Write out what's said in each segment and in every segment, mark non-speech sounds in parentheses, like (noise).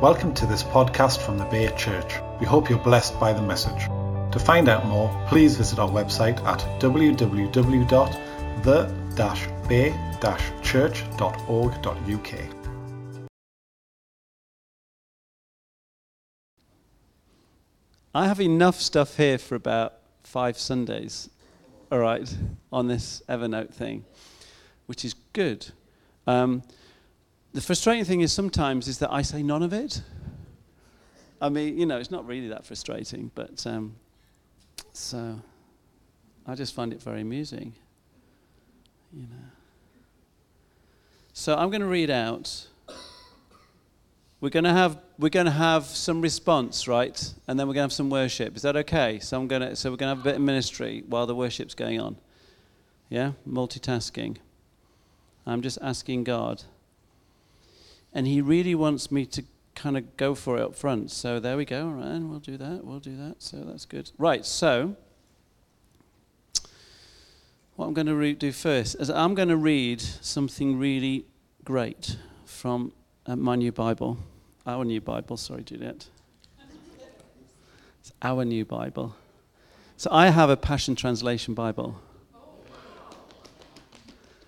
Welcome to this podcast from the Bay Church. We hope you're blessed by the message. To find out more, please visit our website at www.the-bay-church.org.uk. I have enough stuff here for about five Sundays, all right, on this Evernote thing, which is good. Um, the frustrating thing is sometimes is that I say none of it. I mean, you know, it's not really that frustrating, but um, so I just find it very amusing, you know. So I'm going to read out. We're going to have we're going to have some response, right? And then we're going to have some worship. Is that okay? So I'm going to so we're going to have a bit of ministry while the worship's going on. Yeah, multitasking. I'm just asking God. And He really wants me to kind of go for it up front. So there we go. All right, and we'll do that. We'll do that. So that's good. Right. So what I'm going to re- do first is I'm going to read something really great from uh, my new Bible, our new Bible. Sorry, Juliet. It's our new Bible. So I have a Passion Translation Bible.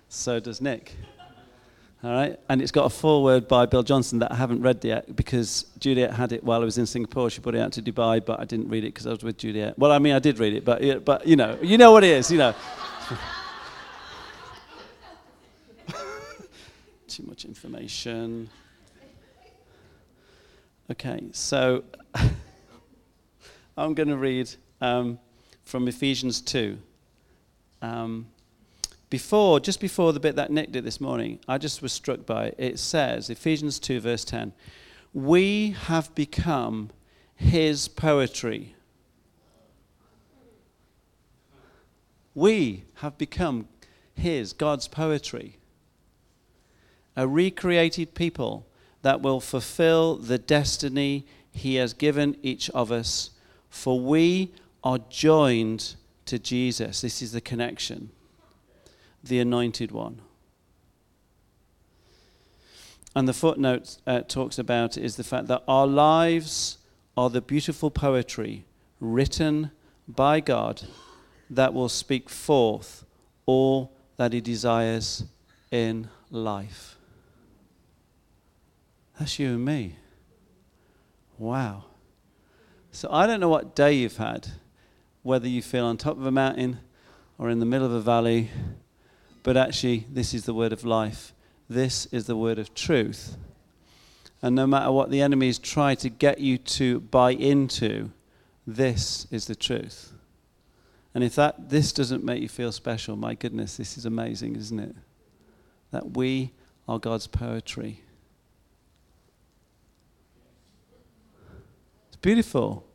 So does Nick. All right, and it's got a foreword by Bill Johnson that I haven't read yet because Juliet had it while I was in Singapore. She put it out to Dubai, but I didn't read it because I was with Juliet. Well, I mean, I did read it, but but you know, you know what it is, you know. (laughs) Too much information. Okay, so (laughs) I'm going to read um, from Ephesians 2. Um, before, just before the bit that Nick did this morning, I just was struck by it. It says, Ephesians 2, verse 10, we have become his poetry. We have become his, God's poetry. A recreated people that will fulfill the destiny he has given each of us, for we are joined to Jesus. This is the connection the anointed one. And the footnote uh, talks about is the fact that our lives are the beautiful poetry written by God that will speak forth all that He desires in life. That's you and me. Wow. So I don't know what day you've had, whether you feel on top of a mountain or in the middle of a valley but actually, this is the word of life. This is the word of truth. And no matter what the enemies try to get you to buy into, this is the truth. And if that this doesn't make you feel special, my goodness, this is amazing, isn't it? That we are God's poetry. It's beautiful.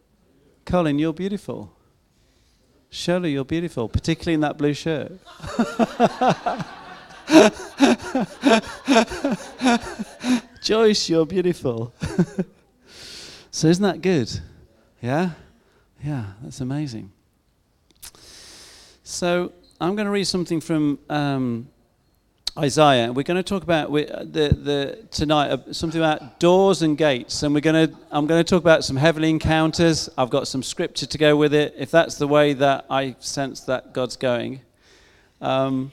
Colin, you're beautiful. Shirley, you're beautiful, particularly in that blue shirt. (laughs) Joyce, you're beautiful. (laughs) so, isn't that good? Yeah? Yeah, that's amazing. So, I'm going to read something from um, Isaiah. We're going to talk about uh, the, the, tonight uh, something about doors and gates, and we're going to I'm going to talk about some heavenly encounters. I've got some scripture to go with it, if that's the way that I sense that God's going. Um,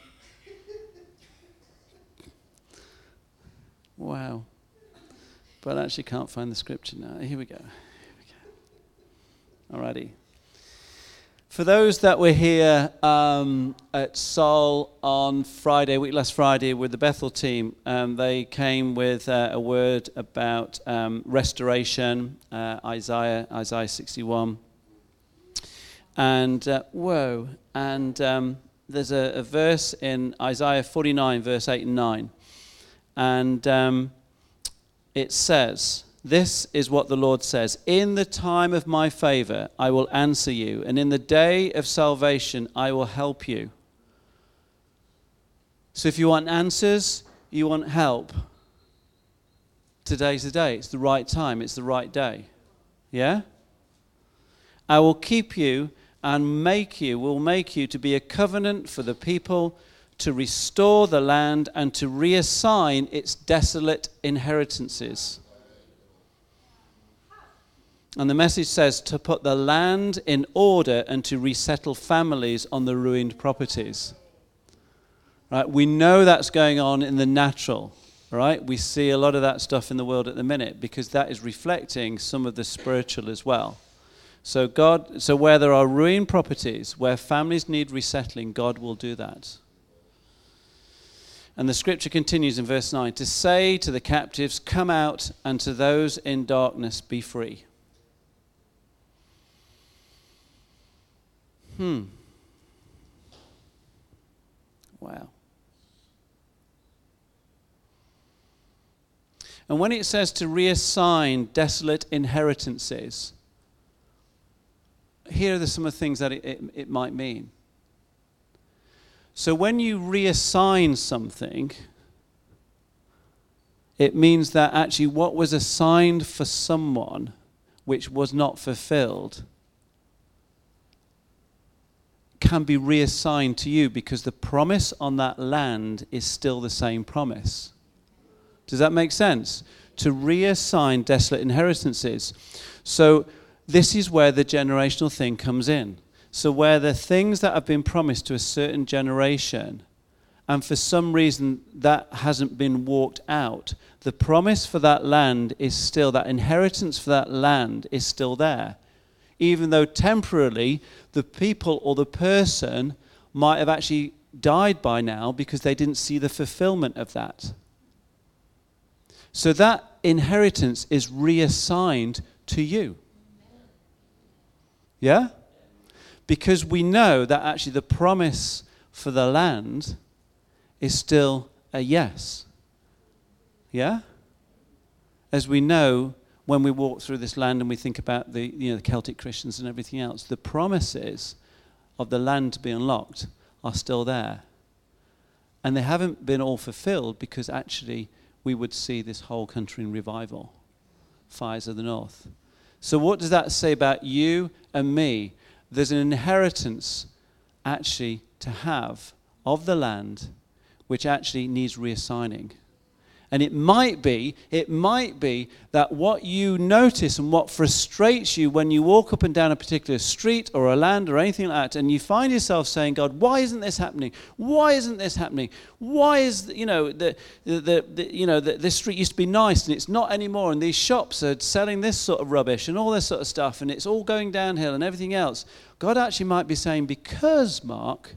wow, but I actually can't find the scripture now. Here we go. Here we go. Alrighty. For those that were here um, at Seoul on Friday, week last Friday, with the Bethel team, um, they came with uh, a word about um, restoration, uh, Isaiah, Isaiah 61. And uh, whoa, and um, there's a, a, verse in Isaiah 49, verse 8 and 9. And um, it says, this is what the Lord says In the time of my favor, I will answer you, and in the day of salvation, I will help you. So if you want answers, you want help, today's the day. It's the right time, it's the right day. Yeah? I will keep you and make you, will make you to be a covenant for the people to restore the land and to reassign its desolate inheritances. And the message says to put the land in order and to resettle families on the ruined properties. Right? We know that's going on in the natural. Right? We see a lot of that stuff in the world at the minute because that is reflecting some of the spiritual as well. So God so where there are ruined properties, where families need resettling, God will do that. And the scripture continues in verse 9 to say to the captives, Come out, and to those in darkness, be free. Hmm. Wow. And when it says to reassign desolate inheritances, here are some of the things that it, it, it might mean. So when you reassign something, it means that actually what was assigned for someone which was not fulfilled can be reassigned to you because the promise on that land is still the same promise. Does that make sense? To reassign desolate inheritances. So, this is where the generational thing comes in. So, where the things that have been promised to a certain generation, and for some reason that hasn't been walked out, the promise for that land is still, that inheritance for that land is still there even though temporarily the people or the person might have actually died by now because they didn't see the fulfillment of that. So that inheritance is reassigned to you. Yeah? Because we know that actually the promise for the land is still a yes. Yeah? As we know when we walk through this land and we think about the, you know, the Celtic Christians and everything else, the promises of the land to be unlocked are still there. And they haven't been all fulfilled because actually we would see this whole country in revival. Fires of the North. So, what does that say about you and me? There's an inheritance actually to have of the land which actually needs reassigning. And it might be, it might be that what you notice and what frustrates you when you walk up and down a particular street or a land or anything like that, and you find yourself saying, God, why isn't this happening? Why isn't this happening? Why is, you know, the, the, the, you know, the, this street used to be nice and it's not anymore, and these shops are selling this sort of rubbish and all this sort of stuff, and it's all going downhill and everything else. God actually might be saying, because, Mark,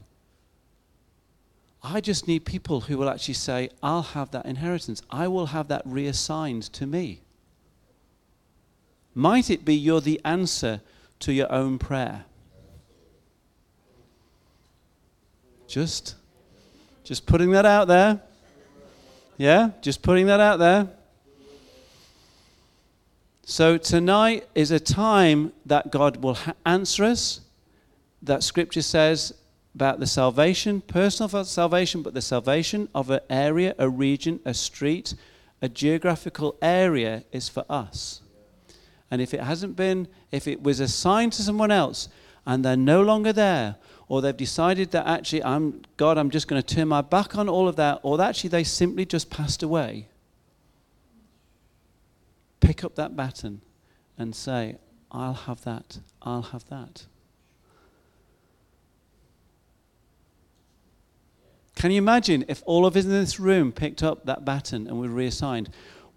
I just need people who will actually say, I'll have that inheritance. I will have that reassigned to me. Might it be you're the answer to your own prayer? Just, just putting that out there. Yeah, just putting that out there. So tonight is a time that God will ha- answer us. That scripture says about the salvation, personal salvation, but the salvation of an area, a region, a street, a geographical area is for us. And if it hasn't been, if it was assigned to someone else and they're no longer there, or they've decided that actually, I'm God, I'm just going to turn my back on all of that, or actually they simply just passed away, pick up that baton and say, I'll have that, I'll have that. Can you imagine if all of us in this room picked up that baton and were reassigned?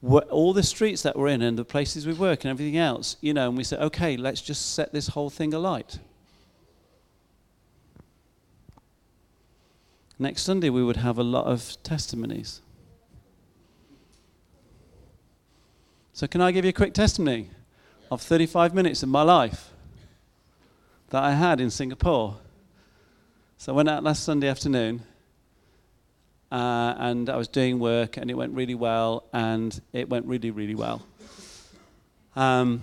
all the streets that we're in and the places we work and everything else, you know, and we said, okay, let's just set this whole thing alight. Next Sunday, we would have a lot of testimonies. So, can I give you a quick testimony of 35 minutes of my life that I had in Singapore? So, I went out last Sunday afternoon uh, and I was doing work, and it went really well, and it went really, really well. Um,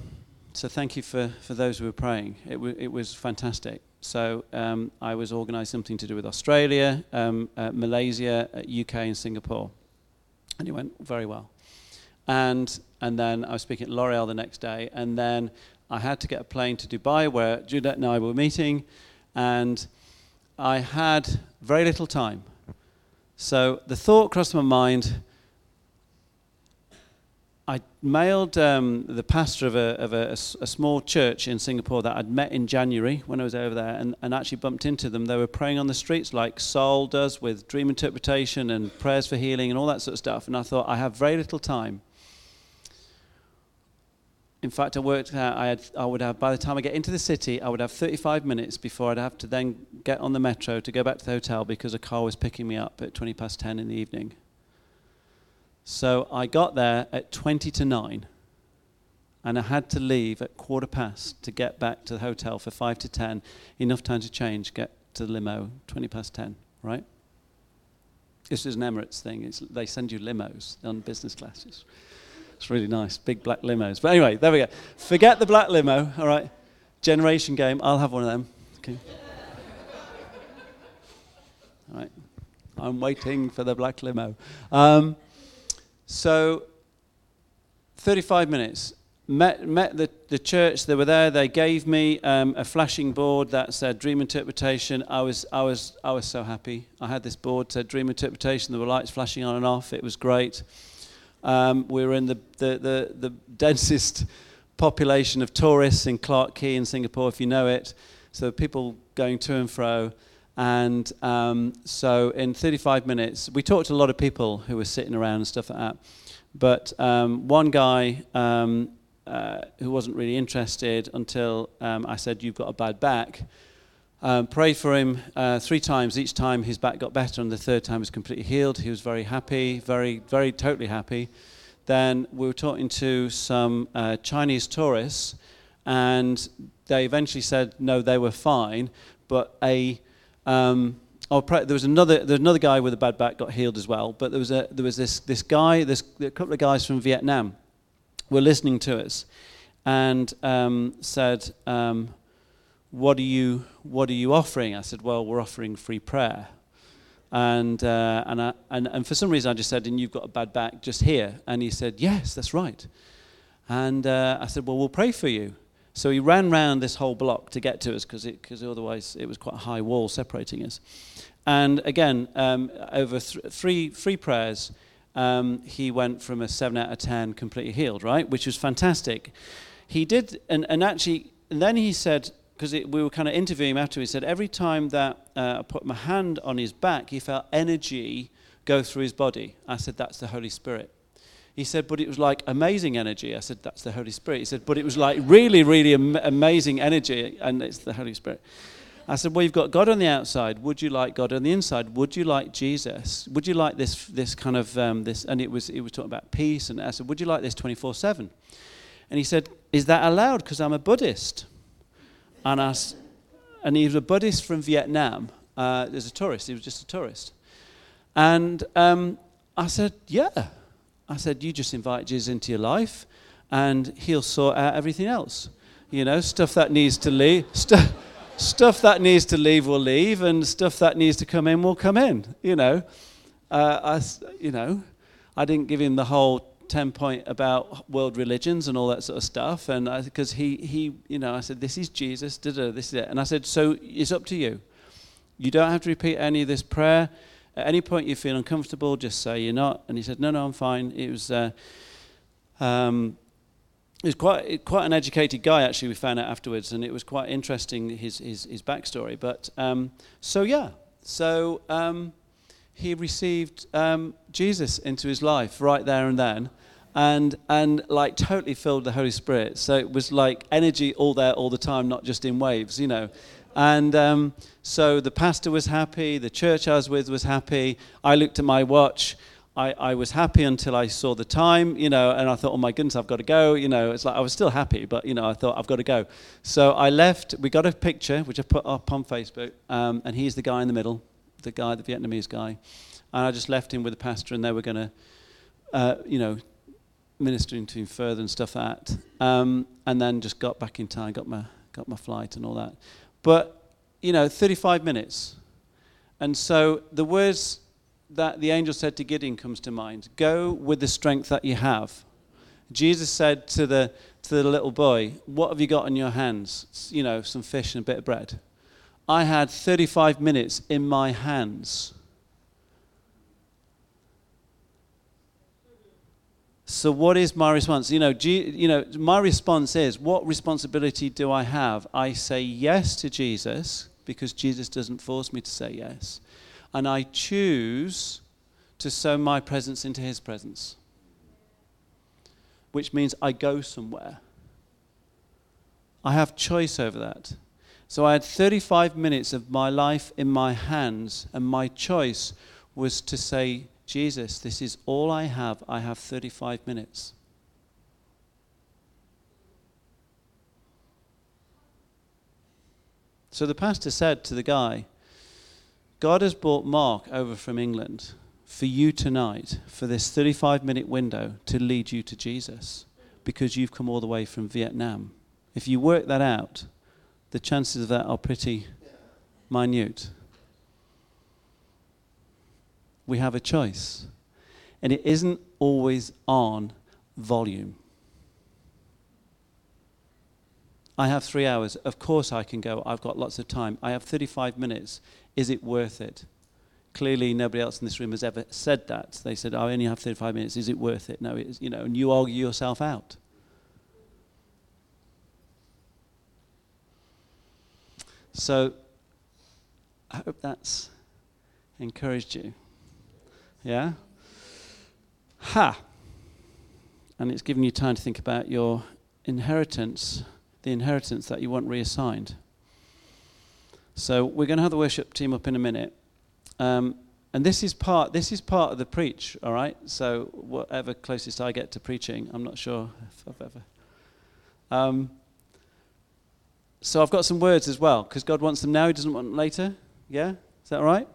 so thank you for, for those who were praying. It, w- it was fantastic. So um, I was organising something to do with Australia, um, uh, Malaysia, UK, uh, and Singapore, and it went very well. And and then I was speaking at L'Oreal the next day, and then I had to get a plane to Dubai, where Juliet and I were meeting, and I had very little time. So the thought crossed my mind I mailed um, the pastor of, a, of a, a, small church in Singapore that I'd met in January when I was over there and, and actually bumped into them. They were praying on the streets like Saul does with dream interpretation and prayers for healing and all that sort of stuff. And I thought, I have very little time. In fact, I worked out I, had, I would have, by the time I get into the city, I would have 35 minutes before I'd have to then get on the metro to go back to the hotel because a car was picking me up at 20 past 10 in the evening. So I got there at 20 to 9, and I had to leave at quarter past to get back to the hotel for 5 to 10, enough time to change, get to the limo, 20 past 10, right? This is an Emirates thing. It's, they send you limos on business classes. It's really nice, big black limos. But anyway, there we go. Forget the black limo, all right? Generation game, I'll have one of them. Okay. all right. I'm waiting for the black limo. Um, so, 35 minutes. Met, met the, the church, they were there, they gave me um, a flashing board that said dream interpretation. I was, I, was, I was so happy. I had this board said dream interpretation, there were lights flashing on and off, it was great. Um, we were in the, the, the, the densest population of tourists in Clarke Quay in Singapore, if you know it. So people going to and fro. And um, so in 35 minutes, we talked to a lot of people who were sitting around and stuff like that. But um, one guy um, uh, who wasn't really interested until um, I said, You've got a bad back. Um, prayed for him uh, three times. Each time his back got better, and the third time was completely healed. He was very happy, very, very totally happy. Then we were talking to some uh, Chinese tourists, and they eventually said no, they were fine, but a um, oh, there was another there was another guy with a bad back got healed as well. But there was a there was this this guy, this a couple of guys from Vietnam, were listening to us, and um, said, um, "What are you What are you offering?" I said, "Well, we're offering free prayer." And uh, and, I, and and for some reason I just said, "And you've got a bad back just here." And he said, "Yes, that's right." And uh, I said, "Well, we'll pray for you." So he ran round this whole block to get to us because otherwise it was quite a high wall separating us. And again, um, over th- three, three prayers, um, he went from a 7 out of 10 completely healed, right? Which was fantastic. He did, and, and actually, and then he said, because we were kind of interviewing him after, he said, every time that uh, I put my hand on his back, he felt energy go through his body. I said, that's the Holy Spirit. He said, but it was like amazing energy. I said, that's the Holy Spirit. He said, but it was like really, really am- amazing energy, and it's the Holy Spirit. I said, well, you've got God on the outside. Would you like God on the inside? Would you like Jesus? Would you like this, this kind of um, this? And it was, it was talking about peace. And I said, would you like this 24/7? And he said, is that allowed? Because I'm a Buddhist. And I, and he was a Buddhist from Vietnam. Uh, there's a tourist. He was just a tourist. And um, I said, yeah. I said, You just invite Jesus into your life and he'll sort out everything else. You know, stuff that needs to leave, stuff, stuff that needs to leave will leave, and stuff that needs to come in will come in. You know, uh, I, you know, I didn't give him the whole 10 point about world religions and all that sort of stuff. And because he, he, you know, I said, This is Jesus, da, this is it. And I said, So it's up to you. You don't have to repeat any of this prayer. At any point you feel uncomfortable, just say you're not. And he said, No, no, I'm fine. It was. Uh, um, he was quite quite an educated guy actually we found out afterwards and it was quite interesting his his, his backstory but um, so yeah so um, he received um, Jesus into his life right there and then and and like totally filled the Holy Spirit so it was like energy all there all the time not just in waves you know and um, so the pastor was happy, the church I was with was happy. I looked at my watch. I, I was happy until I saw the time, you know, and I thought, oh my goodness, I've got to go. You know, it's like I was still happy, but, you know, I thought, I've got to go. So I left. We got a picture, which I put up on Facebook, um, and he's the guy in the middle, the guy, the Vietnamese guy. And I just left him with the pastor, and they were going to, uh, you know, ministering to him further and stuff that. Um, and then just got back in time, got my, got my flight and all that. But, you know, 35 minutes. And so the words that the angel said to Gideon comes to mind. Go with the strength that you have. Jesus said to the, to the little boy, What have you got in your hands? You know, some fish and a bit of bread. I had 35 minutes in my hands. So what is my response? You know, G, you know, my response is, what responsibility do I have? I say yes to Jesus because Jesus doesn't force me to say yes, and I choose to sow my presence into His presence, which means I go somewhere. I have choice over that. So I had 35 minutes of my life in my hands, and my choice was to say, Jesus, this is all I have. I have 35 minutes. So the pastor said to the guy, God has brought Mark over from England for you tonight, for this 35 minute window, to lead you to Jesus because you've come all the way from Vietnam. If you work that out, the chances of that are pretty minute. We have a choice. And it isn't always on volume. I have three hours. Of course, I can go. I've got lots of time. I have 35 minutes. Is it worth it? Clearly, nobody else in this room has ever said that. They said, I only have 35 minutes. Is it worth it? No, it is, you know, and you argue yourself out. So I hope that's encouraged you. Yeah? Ha! And it's given you time to think about your inheritance, the inheritance that you want reassigned. So we're going to have the worship team up in a minute. Um, and this is part this is part of the preach, all right? So whatever closest I get to preaching, I'm not sure if I've ever. Um, so I've got some words as well, because God wants them now, He doesn't want them later. Yeah? Is that all right?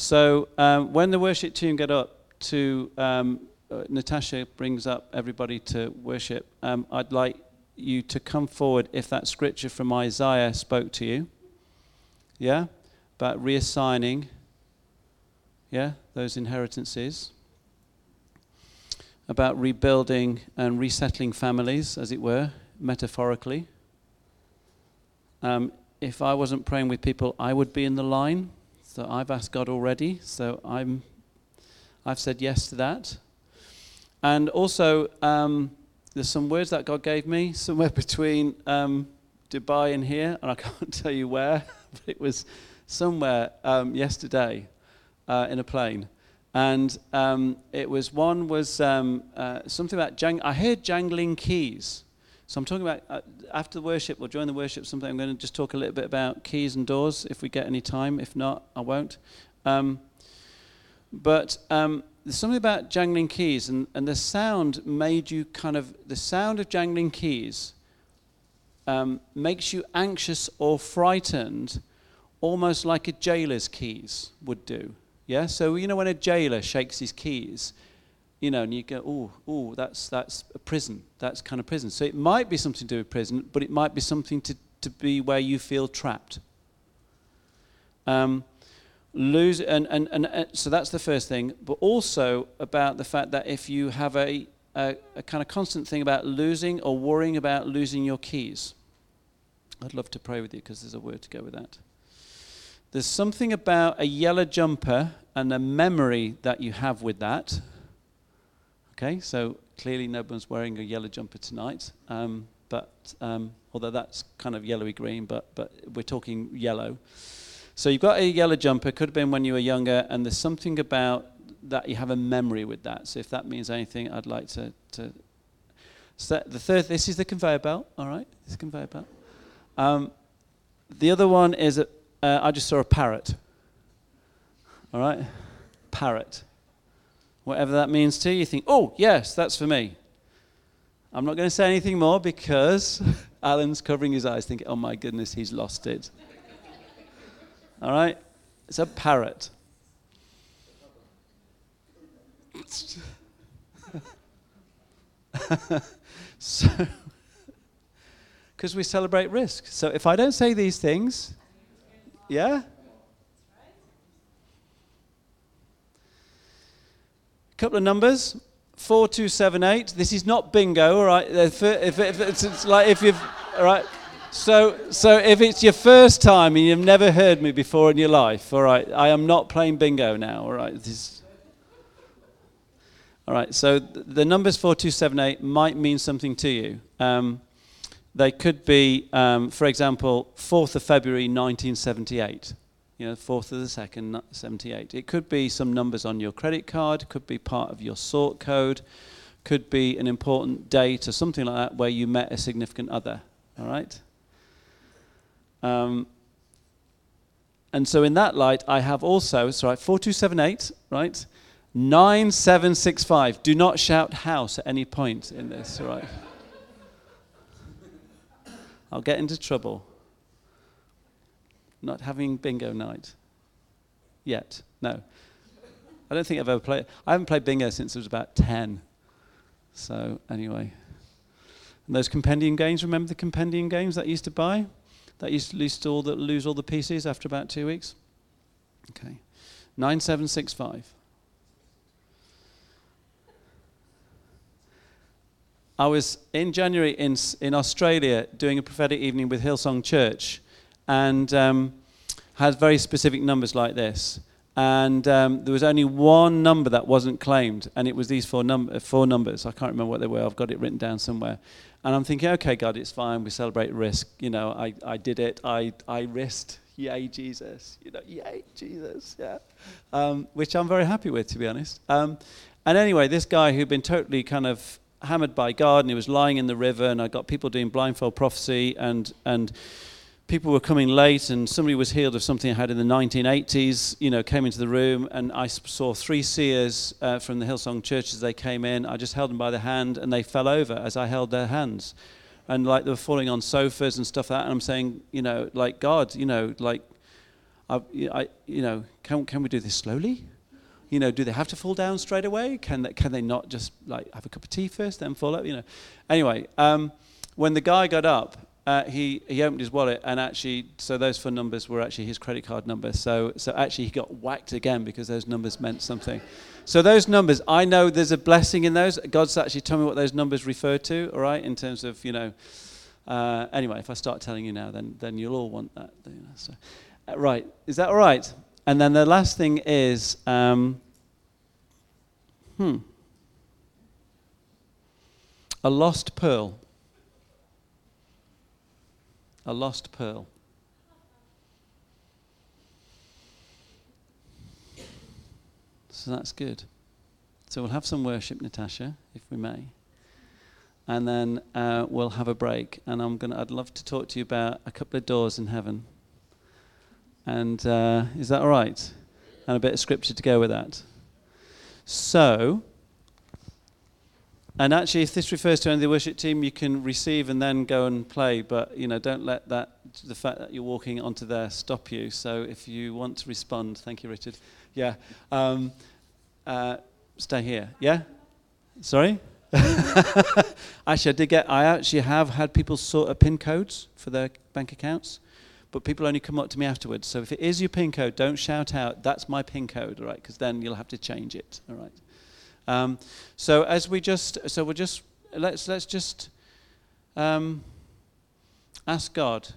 So um, when the worship team get up to, um, uh, Natasha brings up everybody to worship, um, I'd like you to come forward if that scripture from Isaiah spoke to you. Yeah? About reassigning, yeah, those inheritances. About rebuilding and resettling families, as it were, metaphorically. Um, if I wasn't praying with people, I would be in the line. I've asked God already. So I'm, I've said yes to that. And also, um, there's some words that God gave me somewhere (laughs) between um, Dubai and here, and I (laughs) can't tell you where, (laughs) but it was somewhere um, yesterday uh, in a plane. And um, it was one was um, uh, something about jang- I heard jangling keys. So I'm talking about uh, after worship or during the worship, something I'm going to just talk a little bit about keys and doors if we get any time. If not, I won't. Um, but um, there's something about jangling keys, and, and the sound made you kind of, the sound of jangling keys um, makes you anxious or frightened, almost like a jailer's keys would do. Yeah? So, you know, when a jailer shakes his keys, you know, and you go, oh, oh, that's that's a prison. That's kind of prison. So it might be something to do with prison, but it might be something to, to be where you feel trapped. Um, lose and, and, and, and so that's the first thing, but also about the fact that if you have a, a, a kind of constant thing about losing or worrying about losing your keys, I'd love to pray with you because there's a word to go with that. There's something about a yellow jumper and a memory that you have with that Okay, so clearly no one's wearing a yellow jumper tonight, um, but um, although that's kind of yellowy green, but but we're talking yellow. So you've got a yellow jumper. Could have been when you were younger, and there's something about that you have a memory with that. So if that means anything, I'd like to to. So the third, this is the conveyor belt. All right, this conveyor belt. Um, the other one is a, uh, I just saw a parrot. All right, parrot whatever that means to you, you think, oh, yes, that's for me. I'm not going to say anything more because (laughs) Alan's covering his eyes, thinking, oh my goodness, he's lost it. All right? It's a parrot. (laughs) so, because we celebrate risk. So if I don't say these things, yeah? Couple of numbers. 4278. This is not bingo, all right? If, if, if it's, it's, like if you've, all right? So, so if it's your first time and you've never heard me before in your life, all right, I am not playing bingo now, all right? This, All right, so the numbers 4278 might mean something to you. Um, they could be, um, for example, 4th of February 1978. You know, 4th of the 2nd, 78. It could be some numbers on your credit card, could be part of your sort code, could be an important date or something like that where you met a significant other. All right? Um, and so, in that light, I have also, sorry, 4278, right? 9765. Do not shout house at any point in this, all right? I'll get into trouble. Not having bingo night. Yet. No. I don't think I've ever played. I haven't played bingo since I was about 10. So, anyway. And those compendium games, remember the compendium games that I used to buy? That used to lose all the, lose all the pieces after about two weeks? Okay. 9765. I was in January in, in Australia doing a prophetic evening with Hillsong Church and um, had very specific numbers like this. And um, there was only one number that wasn't claimed, and it was these four, num- four numbers. I can't remember what they were. I've got it written down somewhere. And I'm thinking, okay, God, it's fine. We celebrate risk. You know, I, I did it. I, I risked. Yay, Jesus. You know, yay, Jesus. Yeah. Um, which I'm very happy with, to be honest. Um, and anyway, this guy who'd been totally kind of hammered by God, and he was lying in the river, and I got people doing blindfold prophecy, and and people were coming late, and somebody was healed of something I had in the 1980s. You know, came into the room, and I saw three seers uh, from the Hillsong Church as they came in. I just held them by the hand, and they fell over as I held their hands, and like they were falling on sofas and stuff like that. And I'm saying, you know, like God, you know, like. I, I, you know, can, can we do this slowly? you know, do they have to fall down straight away? Can they, can they not just like have a cup of tea first, then fall up? You know. Anyway, um, when the guy got up, uh, he he opened his wallet and actually, so those four numbers were actually his credit card number. So so actually he got whacked again because those numbers meant something. So those numbers, I know there's a blessing in those. God's actually told me what those numbers refer to. All right, in terms of you know. Uh, anyway, if I start telling you now, then then you'll all want that. You know, so, uh, right, is that all right? And then the last thing is, um, hmm, a lost pearl. A lost pearl. So that's good. So we'll have some worship, Natasha, if we may. And then uh, we'll have a break. And I'm gonna, I'd love to talk to you about a couple of doors in heaven. And uh, is that all right? And a bit of scripture to go with that. So, and actually, if this refers to any of the worship team, you can receive and then go and play. But you know, don't let that the fact that you're walking onto there stop you. So, if you want to respond, thank you, Richard. Yeah, um, uh, stay here. Yeah, sorry. (laughs) actually, I did get. I actually have had people sort of pin codes for their bank accounts but people only come up to me afterwards. So if it is your PIN code, don't shout out, that's my PIN code, all right? Because then you'll have to change it, all right? Um, so as we just, so we'll just, let's, let's just um, ask God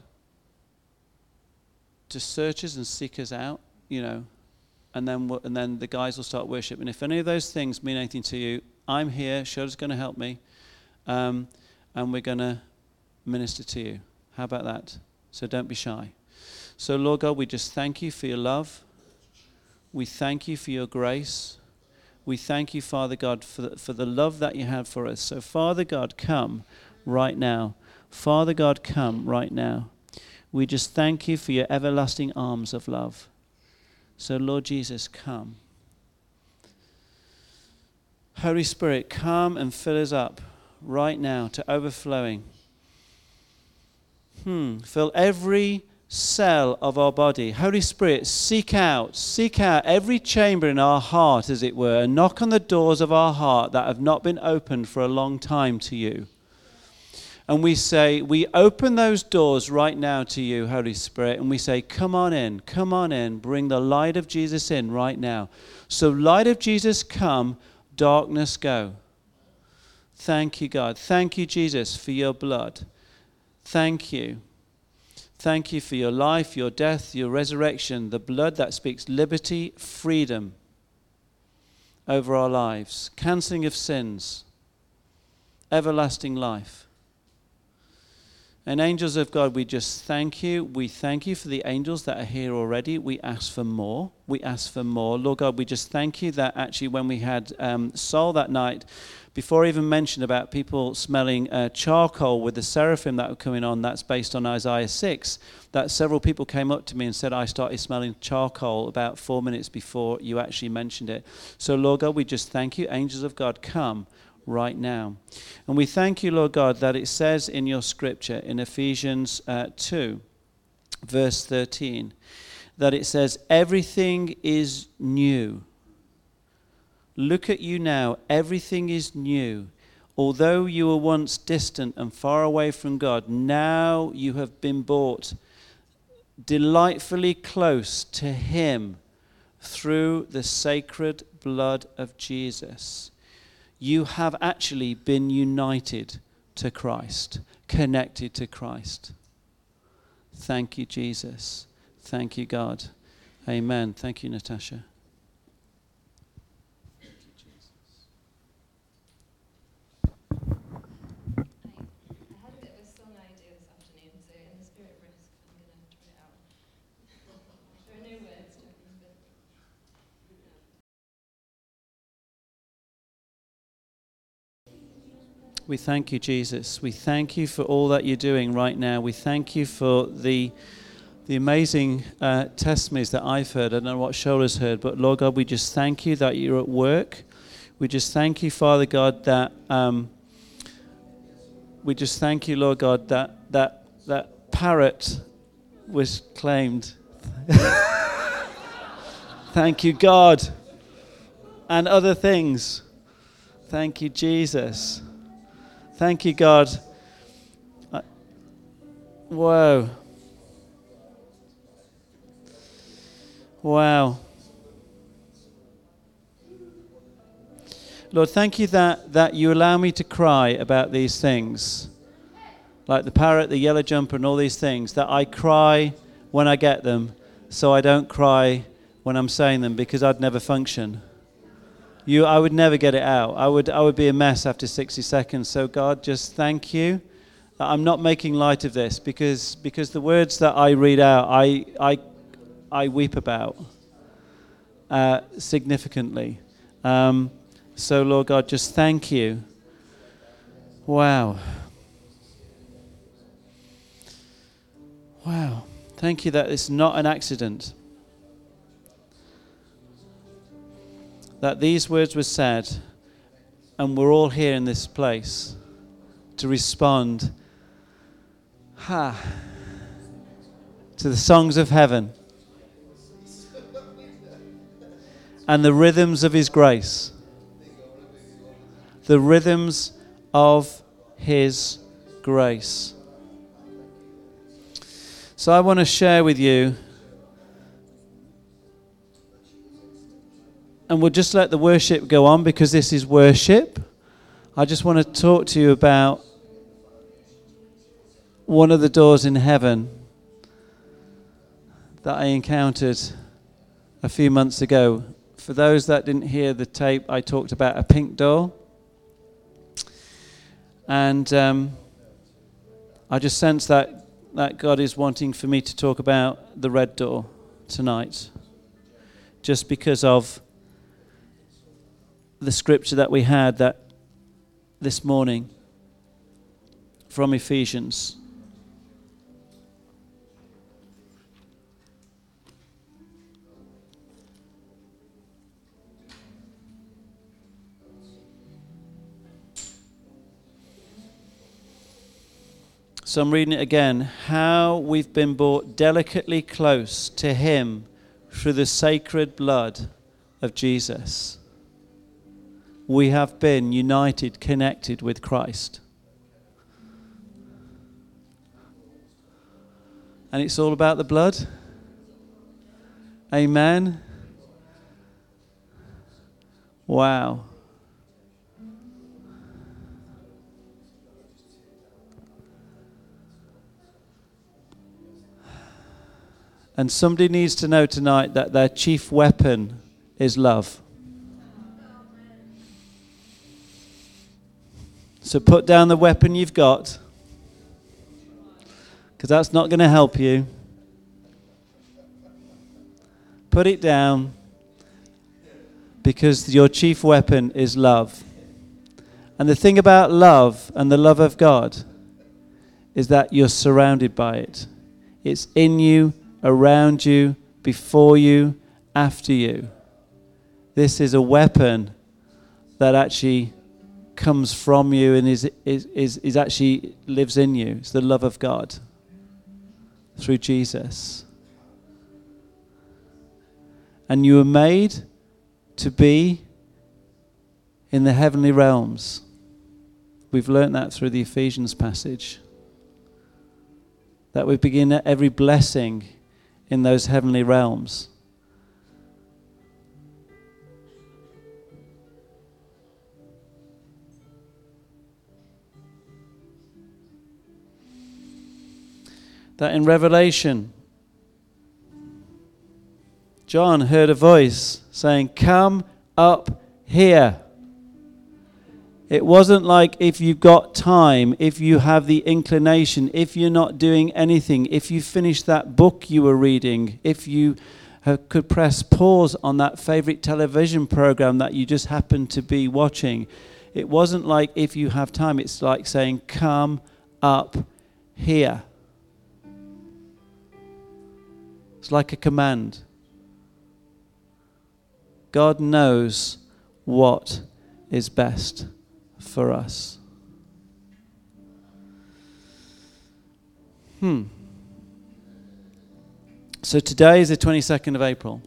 to search us and seek us out, you know, and then, we'll, and then the guys will start worship. And if any of those things mean anything to you, I'm here, Shoda's going to help me, um, and we're going to minister to you. How about that? So don't be shy. So, Lord God, we just thank you for your love. We thank you for your grace. We thank you, Father God, for the, for the love that you have for us. So, Father God, come right now. Father God, come right now. We just thank you for your everlasting arms of love. So, Lord Jesus, come. Holy Spirit, come and fill us up right now to overflowing. Hmm. Fill every cell of our body. Holy Spirit, seek out, seek out every chamber in our heart, as it were, and knock on the doors of our heart that have not been opened for a long time to you. And we say, we open those doors right now to you, Holy Spirit, and we say, come on in, come on in, bring the light of Jesus in right now. So, light of Jesus, come, darkness, go. Thank you, God. Thank you, Jesus, for your blood. Thank you. Thank you for your life, your death, your resurrection, the blood that speaks liberty, freedom. over our lives, cancelling of sins, everlasting life. And angels of God, we just thank you. We thank you for the angels that are here already. We ask for more. We ask for more. Lord God, we just thank you that actually when we had um, Saul that night, before I even mentioned about people smelling uh, charcoal with the seraphim that were coming on, that's based on Isaiah 6, that several people came up to me and said, I started smelling charcoal about four minutes before you actually mentioned it. So, Lord God, we just thank you. Angels of God, come right now. And we thank you, Lord God, that it says in your scripture in Ephesians uh, 2, verse 13, that it says, Everything is new. Look at you now, everything is new. Although you were once distant and far away from God, now you have been brought delightfully close to Him through the sacred blood of Jesus. You have actually been united to Christ, connected to Christ. Thank you, Jesus. Thank you, God. Amen. Thank you, Natasha. We thank you, Jesus. We thank you for all that you're doing right now. We thank you for the the amazing uh, testimonies that I've heard. I don't know what Shola's heard, but Lord God, we just thank you that you're at work. We just thank you, Father God, that um, we just thank you, Lord God, that that that parrot was claimed. (laughs) thank you, God, and other things. Thank you, Jesus. Thank you, God. Uh, whoa. Wow. Lord, thank you that, that you allow me to cry about these things, like the parrot, the yellow jumper, and all these things, that I cry when I get them, so I don't cry when I'm saying them because I'd never function you, I would never get it out. I would, I would be a mess after 60 seconds. So, God, just thank you. I'm not making light of this because, because the words that I read out, I, I, I weep about uh, significantly. Um, so, Lord God, just thank you. Wow. Wow. Thank you that it's not an accident. That these words were said, and we're all here in this place to respond ha, to the songs of heaven and the rhythms of His grace. The rhythms of His grace. So I want to share with you and we'll just let the worship go on because this is worship. I just want to talk to you about one of the doors in heaven that I encountered a few months ago. For those that didn't hear the tape, I talked about a pink door. And um, I just sense that, that God is wanting for me to talk about the red door tonight. Just because of the scripture that we had that this morning from Ephesians. So I'm reading it again. How we've been brought delicately close to Him through the sacred blood of Jesus we have been united, connected with Christ. And it's all about the blood. Amen. Wow. And somebody needs to know tonight that their chief weapon is love. So put down the weapon you've got, because that's not going to help you. Put it down, because your chief weapon is love. And the thing about love and the love of God is that you're surrounded by it. It's in you, around you, before you, after you. This is a weapon that actually comes from you and is, is, is, is actually lives in you. It's the love of God through Jesus. And you were made to be in the heavenly realms. We've learnt that through the Ephesians passage. That we begin every blessing in those heavenly realms. That in Revelation, John heard a voice saying, Come up here. It wasn't like if you've got time, if you have the inclination, if you're not doing anything, if you finish that book you were reading, if you could press pause on that favorite television program that you just happened to be watching. It wasn't like if you have time, it's like saying, Come up here. It's like a command. God knows what is best for us. Hmm. So today is the 22nd of April.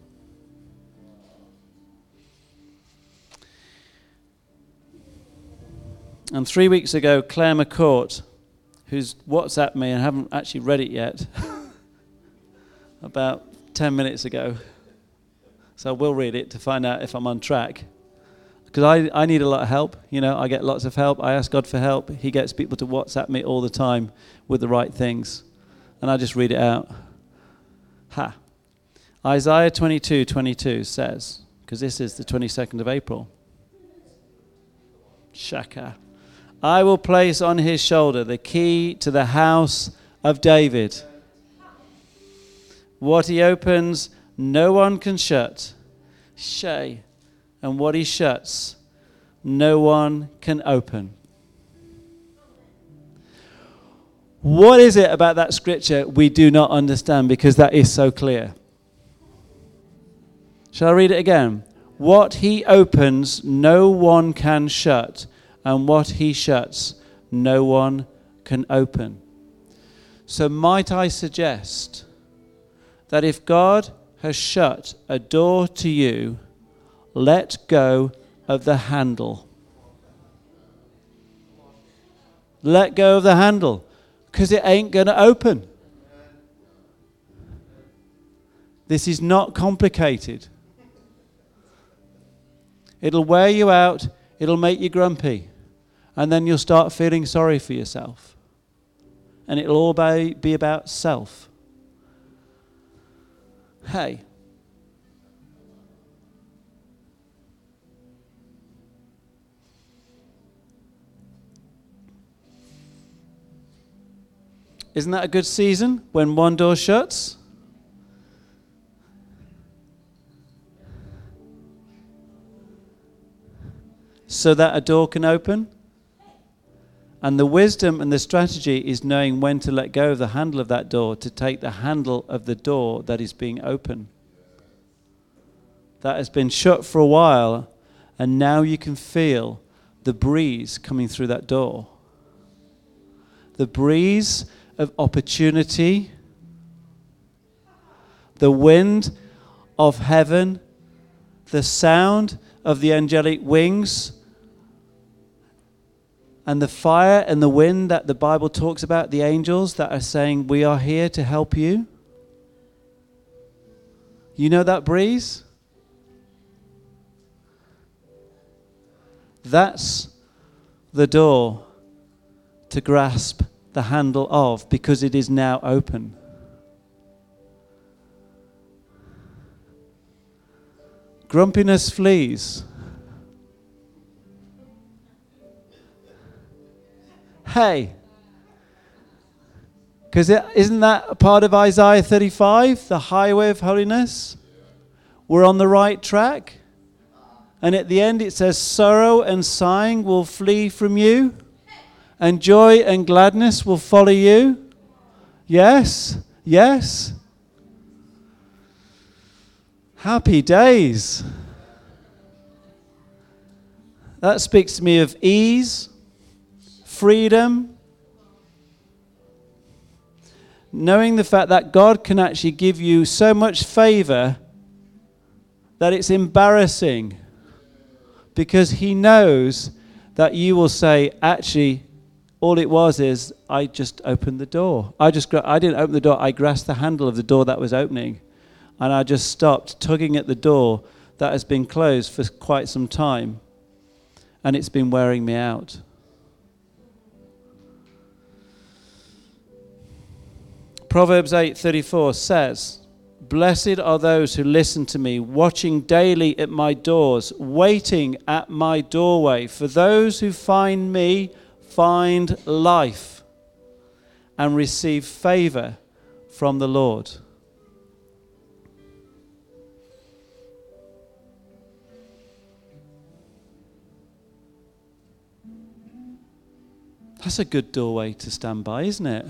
And three weeks ago, Claire McCourt, who's WhatsApped me and haven't actually read it yet, (laughs) about 10 minutes ago. So I will read it to find out if I'm on track. Because I, I need a lot of help. You know, I get lots of help. I ask God for help. He gets people to WhatsApp me all the time with the right things. And I just read it out. Ha. Isaiah 22 22 says, because this is the 22nd of April. Shaka. I will place on his shoulder the key to the house of David. What he opens, no one can shut. Shay. And what he shuts, no one can open. What is it about that scripture we do not understand because that is so clear? Shall I read it again? What he opens, no one can shut, and what he shuts, no one can open. So, might I suggest that if God has shut a door to you, let go of the handle. Let go of the handle because it ain't going to open. This is not complicated. It'll wear you out, it'll make you grumpy, and then you'll start feeling sorry for yourself. And it'll all be about self. Hey, Isn't that a good season when one door shuts? So that a door can open? And the wisdom and the strategy is knowing when to let go of the handle of that door to take the handle of the door that is being open. That has been shut for a while, and now you can feel the breeze coming through that door. The breeze of opportunity, the wind of heaven, the sound of the angelic wings, and the fire and the wind that the Bible talks about, the angels that are saying, We are here to help you. You know that breeze? That's the door to grasp the handle of because it is now open. Grumpiness flees. Hey. Because isn't that a part of Isaiah 35, the highway of holiness? We're on the right track. And at the end it says, Sorrow and sighing will flee from you, and joy and gladness will follow you. Yes, yes. Happy days. That speaks to me of ease, freedom, knowing the fact that God can actually give you so much favor that it's embarrassing because He knows that you will say, actually, all it was is I just opened the door. I just I didn't open the door. I grasped the handle of the door that was opening, and I just stopped tugging at the door that has been closed for quite some time, and it's been wearing me out. Proverbs 8:34 says, "Blessed are those who listen to me, watching daily at my doors, waiting at my doorway. For those who find me find life and receive favor from the Lord." That's a good doorway to stand by, isn't it?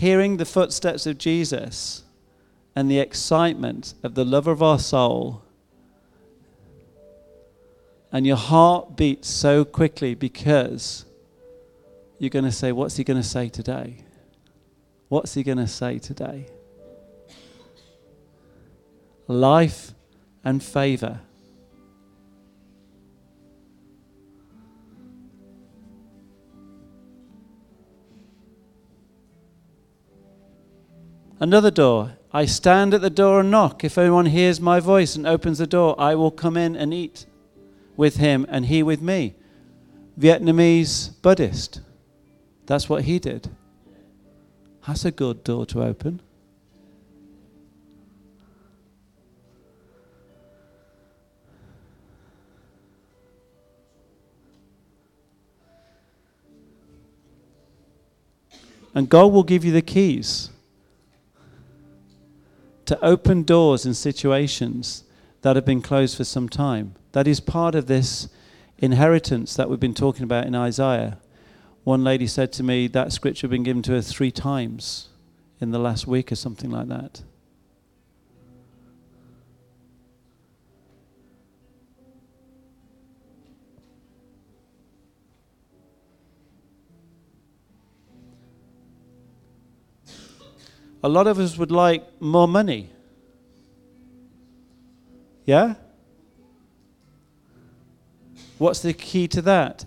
Hearing the footsteps of Jesus and the excitement of the lover of our soul, and your heart beats so quickly because you're going to say, What's he going to say today? What's he going to say today? Life and favor. Another door. I stand at the door and knock. If anyone hears my voice and opens the door, I will come in and eat with him and he with me. Vietnamese Buddhist. That's what he did. That's a good door to open. And God will give you the keys to open doors in situations that have been closed for some time. That is part of this inheritance that we've been talking about in Isaiah. One lady said to me that scripture had been given to her three times in the last week or something like that. A lot of us would like more money. Yeah? What's the key to that?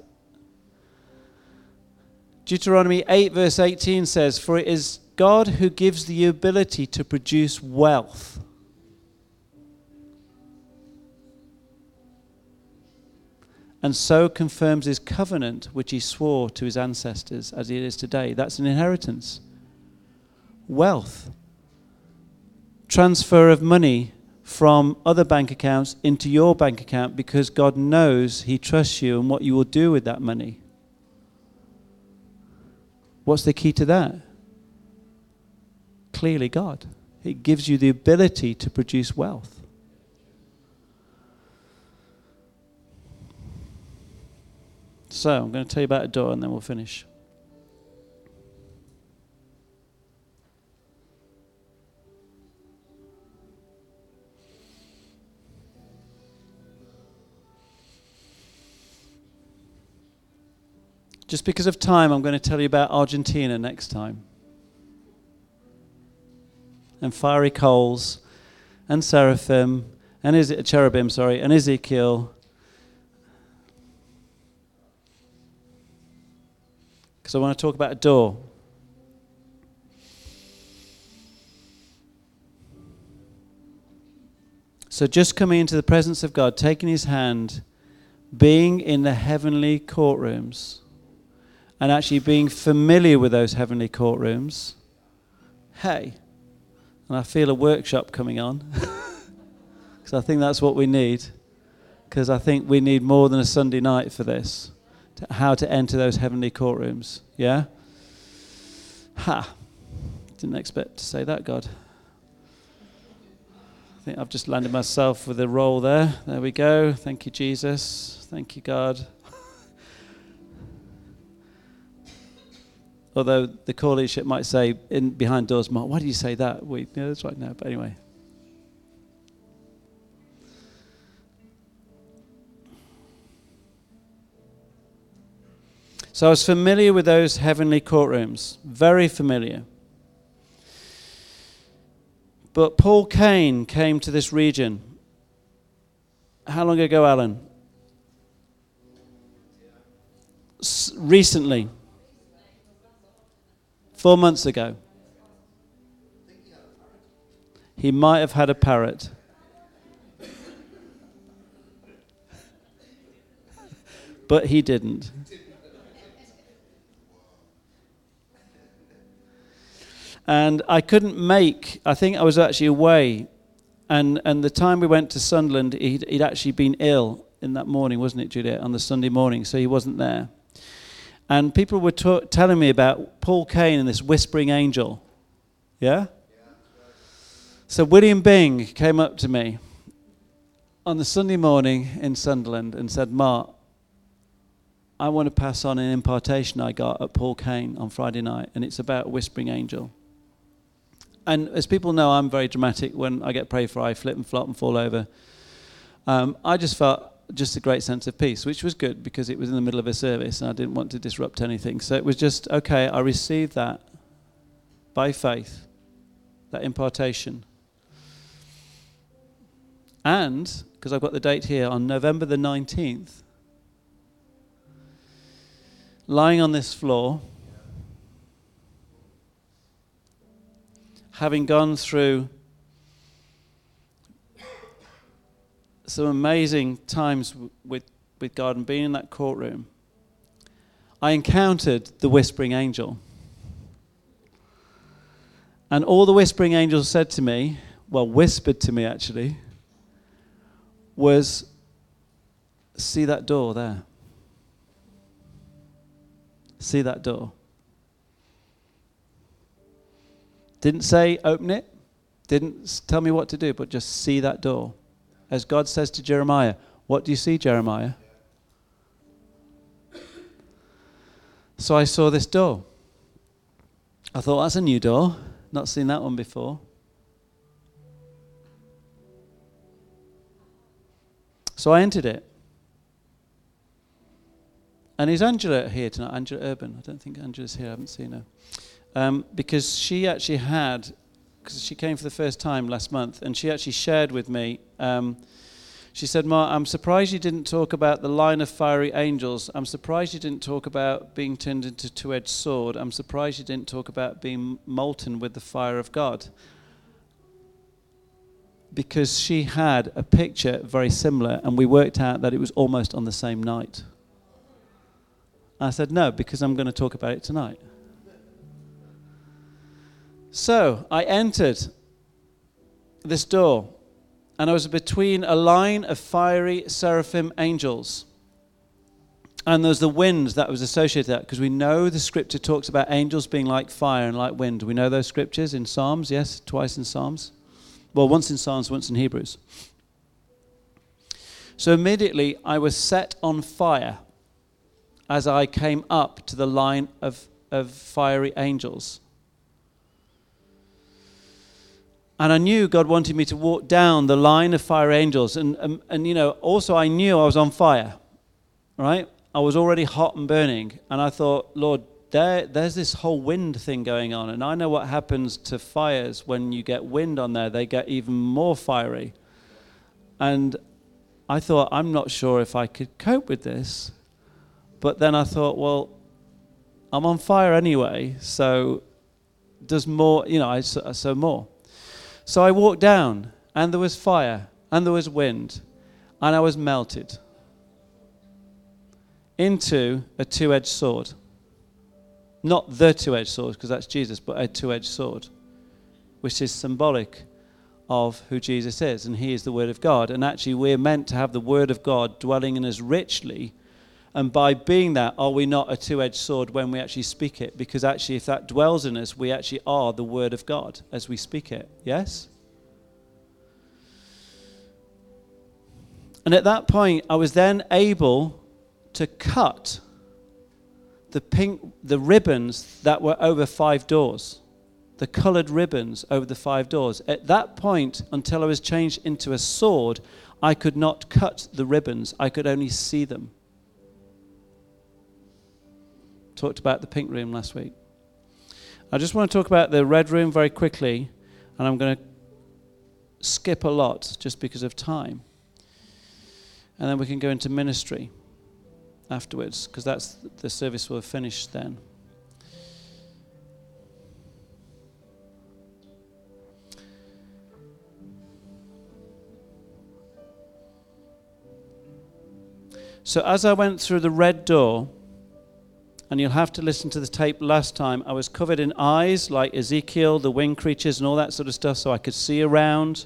Deuteronomy 8, verse 18 says, For it is God who gives the ability to produce wealth. And so confirms his covenant, which he swore to his ancestors as it is today. That's an inheritance wealth, transfer of money from other bank accounts into your bank account because God knows He trusts you and what you will do with that money. What's the key to that? Clearly, God. It gives you the ability to produce wealth. So, I'm going to tell you about a door and then we'll finish. Just because of time, I'm going to tell you about Argentina next time. And fiery coals, and seraphim, and is cherubim, sorry, and Ezekiel. Because I want to talk about a door. So, just coming into the presence of God, taking his hand, being in the heavenly courtrooms and actually being familiar with those heavenly courtrooms, hey, and I feel a workshop coming on (laughs) because I think that's what we need. because I think we need more than a Sunday night for this. To how to enter those heavenly courtrooms. Yeah? Ha! Didn't expect to say that, God. I think I've just landed myself with a roll there. There we go. Thank you, Jesus. Thank you, God. Although the core leadership might say in behind doors, Mark, why do you say that? We, yeah, that's right now. But anyway, So I was familiar with those heavenly courtrooms, very familiar. But Paul Cain came to this region. How long ago, Alan? S- recently. Four months ago. He might have had a parrot. but he didn't. And I couldn't make, I think I was actually away. And, and the time we went to Sunderland, he'd, he'd actually been ill in that morning, wasn't it, Juliet, on the Sunday morning, so he wasn't there. And people were ta- telling me about Paul Cain and this whispering angel. Yeah? So William Bing came up to me on the Sunday morning in Sunderland and said, Mark, I want to pass on an impartation I got at Paul Cain on Friday night, and it's about a whispering angel and as people know, I'm very dramatic. When I get prayed for, I flip and flop and fall over. Um, I just felt just a great sense of peace, which was good because it was in the middle of a service and I didn't want to disrupt anything. So it was just, okay, I received that by faith, that impartation. And, because I've got the date here, on November the 19th, lying on this floor, having gone through some amazing times with, with God and being in that courtroom, I encountered the whispering angel. And all the whispering angel said to me, well, whispered to me actually, was see that door there. See that door. Didn't say open it, didn't tell me what to do, but just see that door. As God says to Jeremiah, What do you see, Jeremiah? So I saw this door. I thought, That's a new door. Not seen that one before. So I entered it. And is Angela here tonight? Angela Urban. I don't think Angela's here. I haven't seen her um, because she actually had, because she came for the first time last month, and she actually shared with me. Um, she said, "Ma, I'm surprised you didn't talk about the line of fiery angels. I'm surprised you didn't talk about being turned into two-edged sword. I'm surprised you didn't talk about being molten with the fire of God." Because she had a picture very similar, and we worked out that it was almost on the same night. I said, No, because I'm going to talk about it tonight. So I entered this door, and I was between a line of fiery seraphim angels. And there's the wind that was associated with that, because we know the scripture talks about angels being like fire and like wind. We know those scriptures in Psalms, yes, twice in Psalms. Well, once in Psalms, once in Hebrews. So immediately I was set on fire as I came up to the line of, of fiery angels. And I knew God wanted me to walk down the line of fire angels. And, and, and, you know, also I knew I was on fire, right? I was already hot and burning. And I thought, Lord, there, there's this whole wind thing going on. And I know what happens to fires when you get wind on there, they get even more fiery. And I thought, I'm not sure if I could cope with this. But then I thought, well, I'm on fire anyway, so does more, you know, I, so more. So I walked down, and there was fire, and there was wind, and I was melted into a two edged sword. Not the two edged sword, because that's Jesus, but a two edged sword, which is symbolic of who Jesus is, and He is the Word of God. And actually, we're meant to have the Word of God dwelling in us richly. And by being that, are we not a two edged sword when we actually speak it? Because actually, if that dwells in us, we actually are the Word of God as we speak it. Yes? And at that point, I was then able to cut the pink, the ribbons that were over five doors, the coloured ribbons over the five doors. At that point, until I was changed into a sword, I could not cut the ribbons. I could only see them. Talked about the pink room last week. I just want to talk about the red room very quickly, and I'm going to skip a lot just because of time and then we can go into ministry afterwards because that's the service will finish then. So as I went through the red door, and you'll have to listen to the tape last time, I was covered in eyes like Ezekiel, the winged creatures, and all that sort of stuff, so I could see around.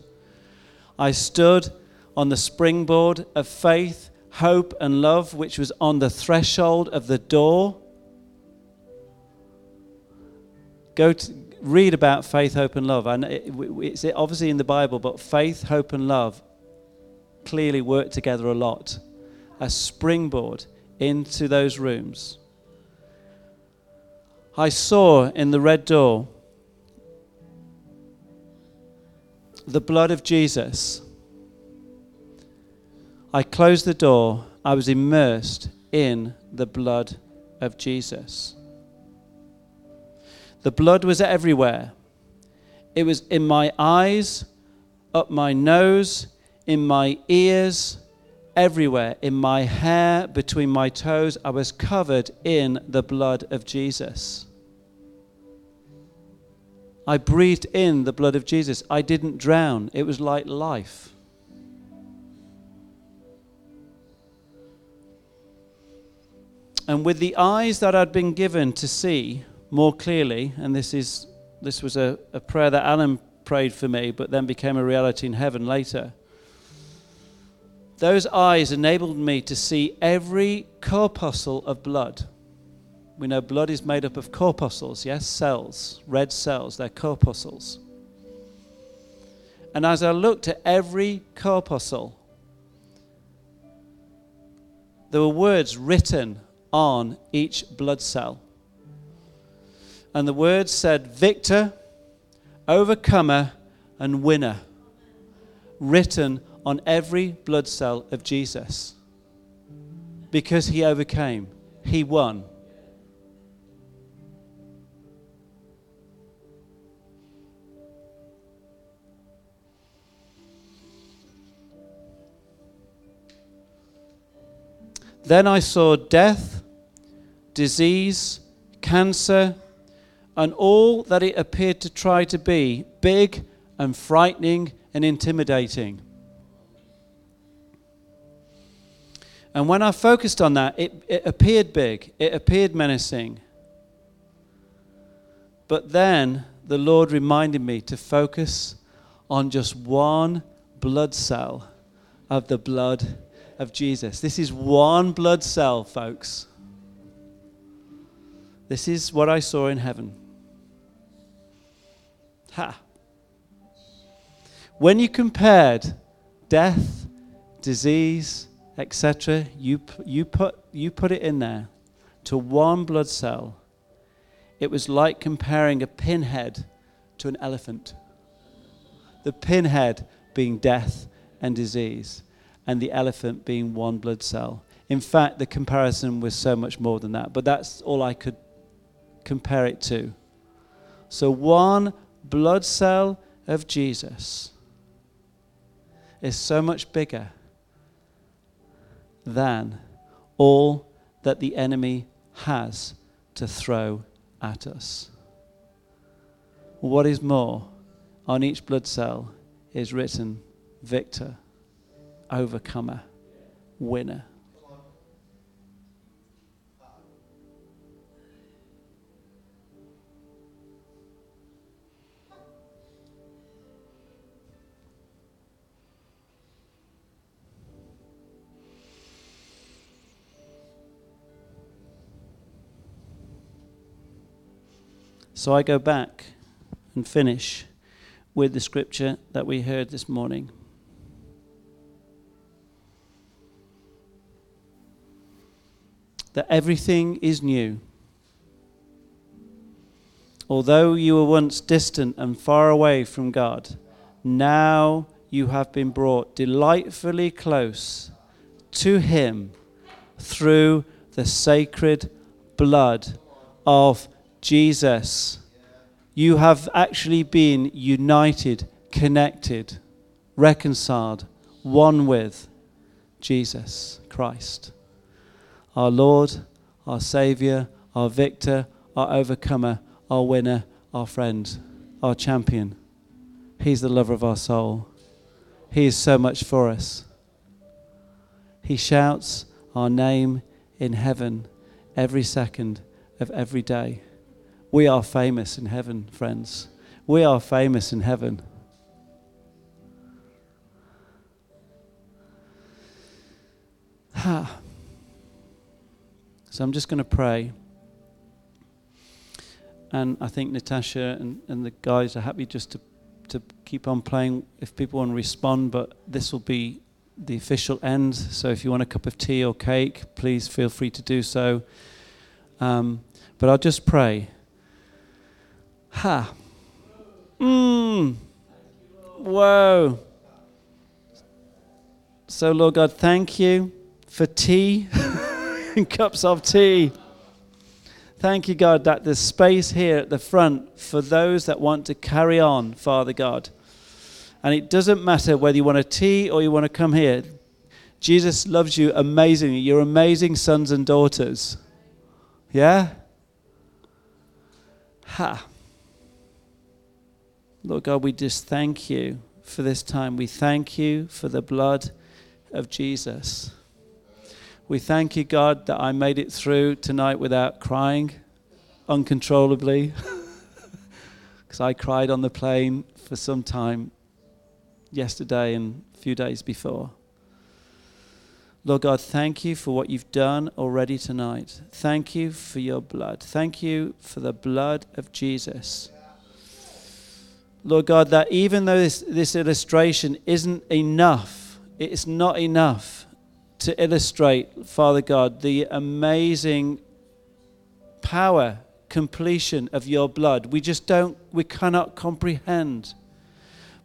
I stood on the springboard of faith, hope, and love, which was on the threshold of the door. Go to read about faith, hope, and love. And it's obviously in the Bible, but faith, hope, and love clearly work together a lot. A springboard into those rooms. I saw in the red door the blood of Jesus I closed the door. I was immersed in the blood of Jesus. The blood was everywhere. It was in my eyes, up my nose, in my ears, everywhere, in my hair, between my toes. I was covered in the blood of Jesus. I breathed in the blood of Jesus. I didn't drown. It was like life. And with the eyes that I'd been given to see more clearly, and this is this was a, a prayer that Alan prayed for me, but then became a reality in heaven later. Those eyes enabled me to see every corpuscle of blood. We know blood is made up of corpuscles, yes, cells, red cells, they're corpuscles. And as I looked at every corpuscle, there were words written on each blood cell. And the words said, Victor, overcomer, and winner, written on every blood cell of Jesus. Because he overcame, he won. Then I saw death, disease, cancer, and all that it appeared to try to be big and frightening and intimidating. And when I focused on that, it, it appeared big, it appeared menacing. But then the Lord reminded me to focus on just one blood cell of the blood of Jesus. This is one blood cell, folks. This is what I saw in heaven. Ha. When you compared death, disease, etc., you, you, put, you put it in there to one blood cell. It was like comparing a pinhead to an elephant. The pinhead being death and disease and the elephant being one blood cell. In fact, the comparison was so much more than that, but that's all I could compare it to. So, one blood cell of Jesus is so much bigger than all that the enemy has to throw at us. What is more, on each blood cell is written victor overcomer, winner. So I go back and finish with the scripture that we heard this morning. That everything is new. Although you were once distant and far away from God, now you have been brought delightfully close to Him through the sacred blood of Jesus. You have actually been united, connected, reconciled, one with Jesus Christ, our Lord, our Savior, our victor, our overcomer, our winner, our friend, our champion. He's the lover of our soul. He is so much for us. He shouts our name in heaven every second of every day. We are famous in heaven, friends. We are famous in heaven. So I'm just going to pray. And I think Natasha and, and the guys are happy just to, to keep on playing if people want to respond, but this will be the official end. So if you want a cup of tea or cake, please feel free to do so. Um, but I'll just pray. Ha. Mmm. Whoa. So, Lord God, thank you for tea (laughs) (laughs) cups of tea. Thank you, God, that there's space here at the front for those that want to carry on, Father God. And it doesn't matter whether you want a tea or you want to come here. Jesus loves you amazingly. You're amazing sons and daughters. Yeah? Ha. Lord God, we just thank you for this time. We thank you for the blood of Jesus. We thank you, God, that I made it through tonight without crying uncontrollably. (laughs) Because I cried on the plane for some time yesterday and a few days before. Lord God, thank you for what you've done already tonight. Thank you for your blood. Thank you for the blood of Jesus. Lord God, that even though this, this illustration isn't enough, it's not enough to illustrate, Father God, the amazing power, completion of your blood. We just don't, we cannot comprehend.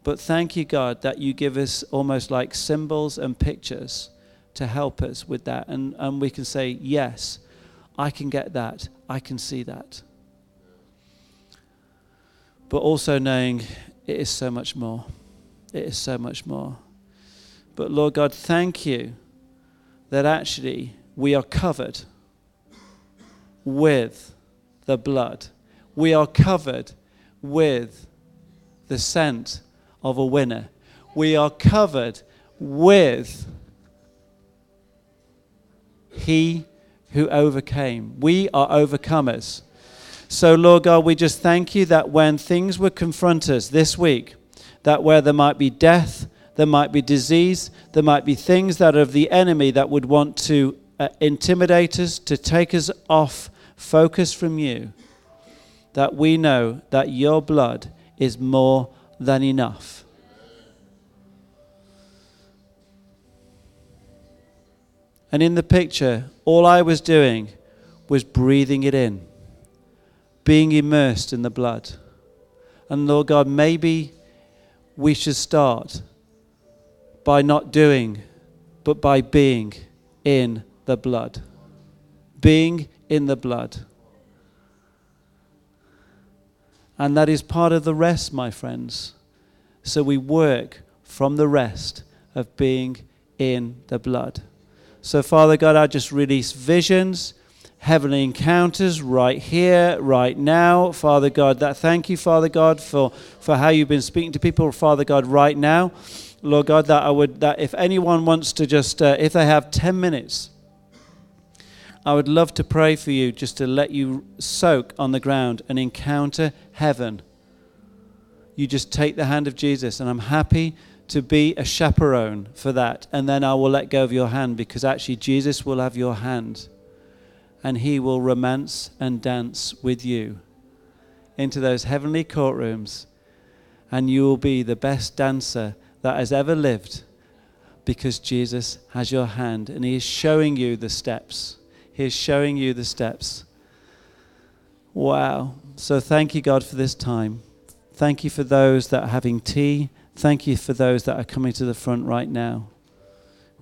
But thank you, God, that you give us almost like symbols and pictures to help us with that. And, and we can say, yes, I can get that. I can see that. But also knowing it is so much more. It is so much more. But Lord God, thank you that actually we are covered with the blood. We are covered with the scent of a winner. We are covered with He who overcame. We are overcomers. So, Lord God, we just thank you that when things would confront us this week, that where there might be death, there might be disease. There might be things that are of the enemy that would want to uh, intimidate us, to take us off focus from you. That we know that your blood is more than enough. And in the picture, all I was doing was breathing it in, being immersed in the blood. And Lord God, maybe we should start by not doing, but by being in the blood. Being in the blood. And that is part of the rest, my friends. So we work from the rest of being in the blood. So, Father God, I just release visions, heavenly encounters right here, right now. Father God, that thank you, Father God, for, for how you've been speaking to people, Father God, right now. Lord God, that I would that if anyone wants to just uh, if they have 10 minutes, I would love to pray for you just to let you soak on the ground and encounter heaven. You just take the hand of Jesus, and I'm happy to be a chaperone for that. And then I will let go of your hand because actually Jesus will have your hand and he will romance and dance with you into those heavenly courtrooms and you will be the best dancer that has ever lived because Jesus has your hand and He is showing you the steps. He is showing you the steps. Wow. So thank you, God, for this time. Thank you for those that are having tea. Thank you for those that are coming to the front right now.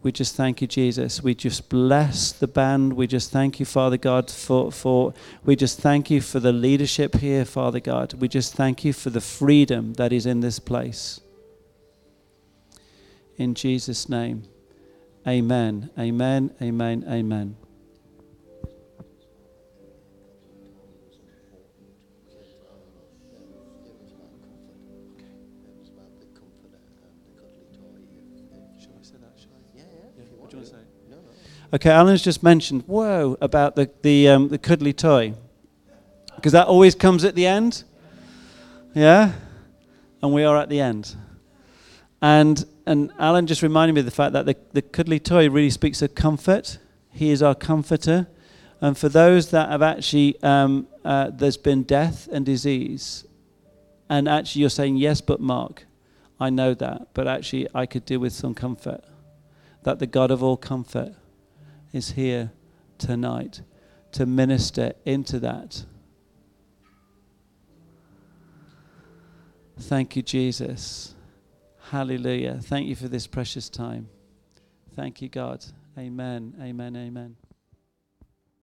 We just thank you, Jesus. We just bless the band. We just thank you, Father God, for, for we just thank you for the leadership here, Father God. We just thank you for the freedom that is in this place. In Jesus' name. Amen. Amen. Amen. Amen. Okay, Alan's just mentioned, whoa, about the, the, um, the cuddly toy. Because that always comes at the end. Yeah? And we are at the end. And, and Alan just reminded me of the fact that the, the cuddly toy really speaks of comfort. He is our comforter. And for those that have actually, um, uh, there's been death and disease, and actually you're saying, yes, but Mark, I know that, but actually I could do with some comfort. That the God of all comfort is here tonight to minister into that. Thank you, Jesus. Hallelujah. Thank you for this precious time. Thank you, God. Amen. Amen. Amen.